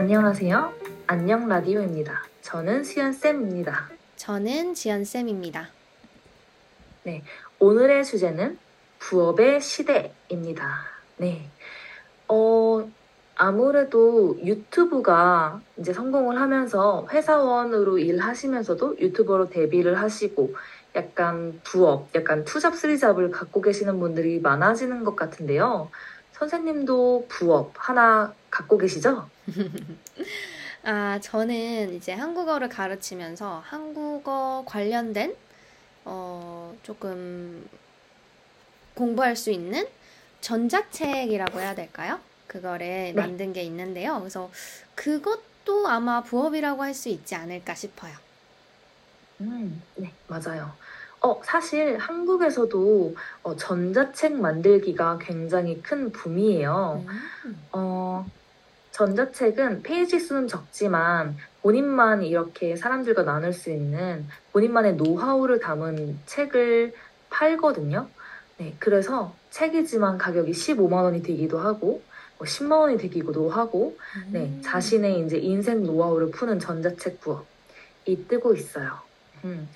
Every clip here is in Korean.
안녕하세요. 안녕 라디오입니다. 저는 수연쌤입니다. 저는 지연쌤입니다. 네, 오늘의 주제는 부업의 시대입니다. 네. 어, 아무래도 유튜브가 이제 성공을 하면서 회사원으로 일하시면서도 유튜버로 데뷔를 하시고 약간 부업, 약간 투잡, 쓰리잡을 갖고 계시는 분들이 많아지는 것 같은데요. 선생님도 부업 하나 갖고 계시죠? 아, 저는 이제 한국어를 가르치면서 한국어 관련된 어, 조금 공부할 수 있는 전자책이라고 해야 될까요? 그거를 네. 만든 게 있는데요. 그래서 그것도 아마 부업이라고 할 수 있지 않을까 싶어요. 음, 네, 맞아요. 어, 사실 한국에서도 어, 전자책 만들기가 굉장히 큰 붐이에요. 음. 어, 전자책은 페이지 수는 적지만 본인만 이렇게 사람들과 나눌 수 있는 본인만의 노하우를 담은 책을 팔거든요. 네, 그래서 책이지만 가격이 15만 원이 되기도 하고 뭐 10만 원이 되기도 하고 네, 음. 자신의 이제 인생 노하우를 푸는 전자책 부업이 뜨고 있어요. 음.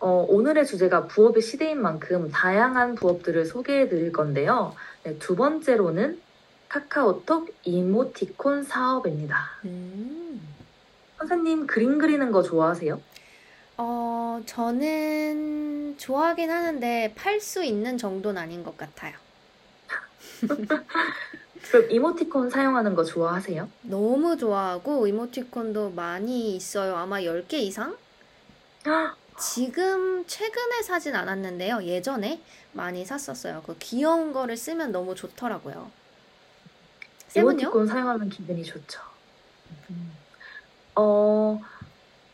어, 오늘의 주제가 부업의 시대인 만큼 다양한 부업들을 소개해 드릴 건데요. 네, 두 번째로는 카카오톡 이모티콘 사업입니다. 음. 선생님 그림 그리는 거 좋아하세요? 어, 저는 좋아하긴 하는데 팔 수 있는 정도는 아닌 것 같아요. 그럼 이모티콘 사용하는 거 좋아하세요? 너무 좋아하고 이모티콘도 많이 있어요. 아마 10개 이상? 지금 최근에 사진 않았는데요. 예전에 많이 샀었어요. 그 귀여운 거를 쓰면 너무 좋더라고요. 이모티콘 사용하면 기분이 좋죠. 어,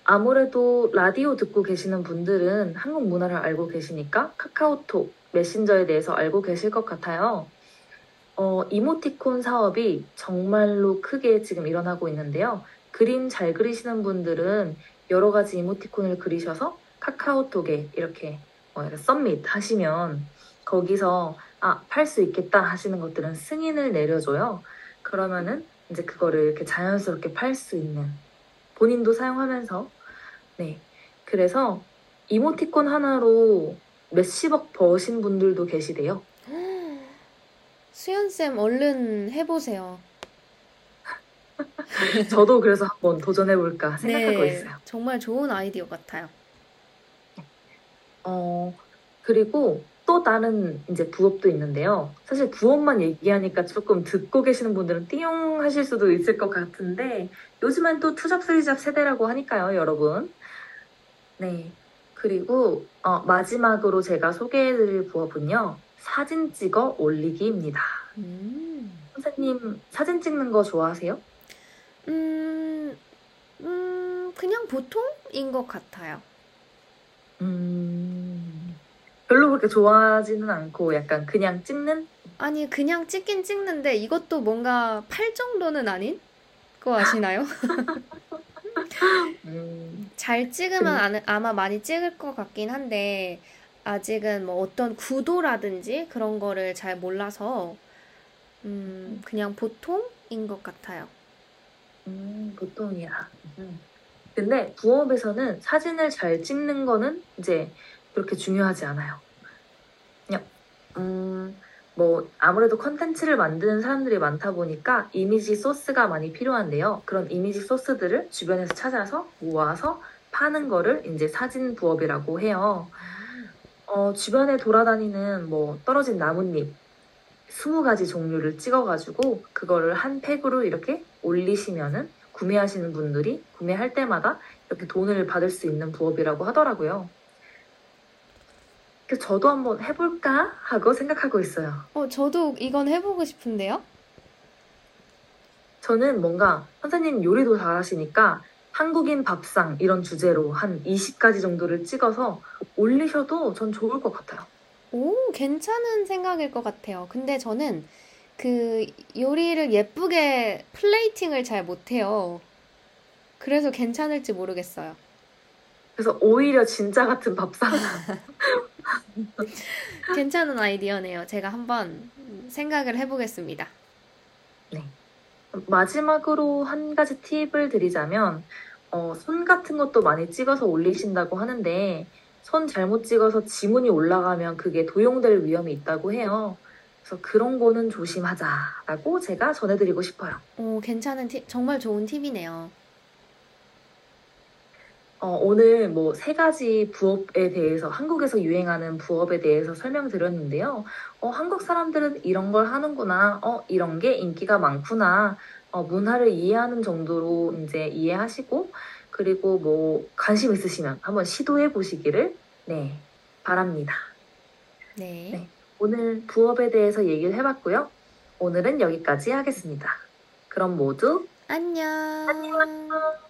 아무래도 라디오 듣고 계시는 분들은 한국 문화를 알고 계시니까 카카오톡, 메신저에 대해서 알고 계실 것 같아요. 어, 이모티콘 사업이 정말로 크게 지금 일어나고 있는데요. 그림 잘 그리시는 분들은 여러 가지 이모티콘을 그리셔서 카카오톡에 이렇게 어, 썸밋 하시면 거기서 아, 팔 수 있겠다 하시는 것들은 승인을 내려줘요. 그러면은 이제 그거를 이렇게 자연스럽게 팔 수 있는 본인도 사용하면서 네 그래서 이모티콘 하나로 몇십억 버신 분들도 계시대요. 수연쌤 얼른 해보세요. 저도 그래서 한번 도전해볼까 생각하고 네, 있어요. 정말 좋은 아이디어 같아요. 어, 그리고 또 다른 이제 부업도 있는데요. 사실 부업만 얘기하니까 조금 듣고 계시는 분들은 띠용 하실 수도 있을 것 같은데 요즘엔 또 투잡 쓰리잡 세대라고 하니까요, 여러분. 네. 그리고 어, 마지막으로 제가 소개해드릴 부업은요. 사진 찍어 올리기입니다. 음. 선생님 사진 찍는 거 좋아하세요? 음, 음 그냥 보통인 것 같아요. 음. 별로 그렇게 좋아하지는 않고 약간 그냥 찍는? 아니 그냥 찍긴 찍는데 이것도 뭔가 팔 정도는 아닌 거 아시나요? 음. 잘 찍으면 음. 아마 많이 찍을 것 같긴 한데 아직은 뭐 어떤 구도라든지 그런 거를 잘 몰라서 음, 그냥 보통인 것 같아요. 음, 보통이야. 음. 근데 부업에서는 사진을 잘 찍는 거는 이제 그렇게 중요하지 않아요. 그냥 음, 뭐 아무래도 컨텐츠를 만드는 사람들이 많다 보니까 이미지 소스가 많이 필요한데요. 그런 이미지 소스들을 주변에서 찾아서 모아서 파는 거를 이제 사진 부업이라고 해요. 어, 주변에 돌아다니는 뭐 떨어진 나뭇잎 20가지 종류를 찍어가지고 그거를 한 팩으로 이렇게 올리시면은 구매하시는 분들이 구매할 때마다 이렇게 돈을 받을 수 있는 부업이라고 하더라고요. 그래서 저도 한번 해볼까 하고 생각하고 있어요. 어, 저도 이건 해보고 싶은데요? 저는 뭔가 선생님 요리도 잘하시니까 한국인 밥상 이런 주제로 한 20가지 정도를 찍어서 올리셔도 전 좋을 것 같아요. 오, 괜찮은 생각일 것 같아요. 근데 저는 그 요리를 예쁘게 플레이팅을 잘 못해요. 그래서 괜찮을지 모르겠어요. 그래서 오히려 진짜 같은 밥상. 괜찮은 아이디어네요. 제가 한번 생각을 해보겠습니다. 네. 마지막으로 한 가지 팁을 드리자면, 어, 손 같은 것도 많이 찍어서 올리신다고 하는데, 손 잘못 찍어서 지문이 올라가면 그게 도용될 위험이 있다고 해요. 그래서 그런 거는 조심하자라고 제가 전해드리고 싶어요. 오, 괜찮은 팁, 정말 좋은 팁이네요. 어, 오늘 뭐 세 가지 부업에 대해서, 한국에서 유행하는 부업에 대해서 설명드렸는데요. 어, 한국 사람들은 이런 걸 하는구나. 어, 이런 게 인기가 많구나. 어, 문화를 이해하는 정도로 이제 이해하시고, 그리고 뭐 관심 있으시면 한번 시도해 보시기를, 네, 바랍니다. 네. 네. 오늘 부업에 대해서 얘기를 해 봤고요. 오늘은 여기까지 하겠습니다. 그럼 모두 안녕. 안녕.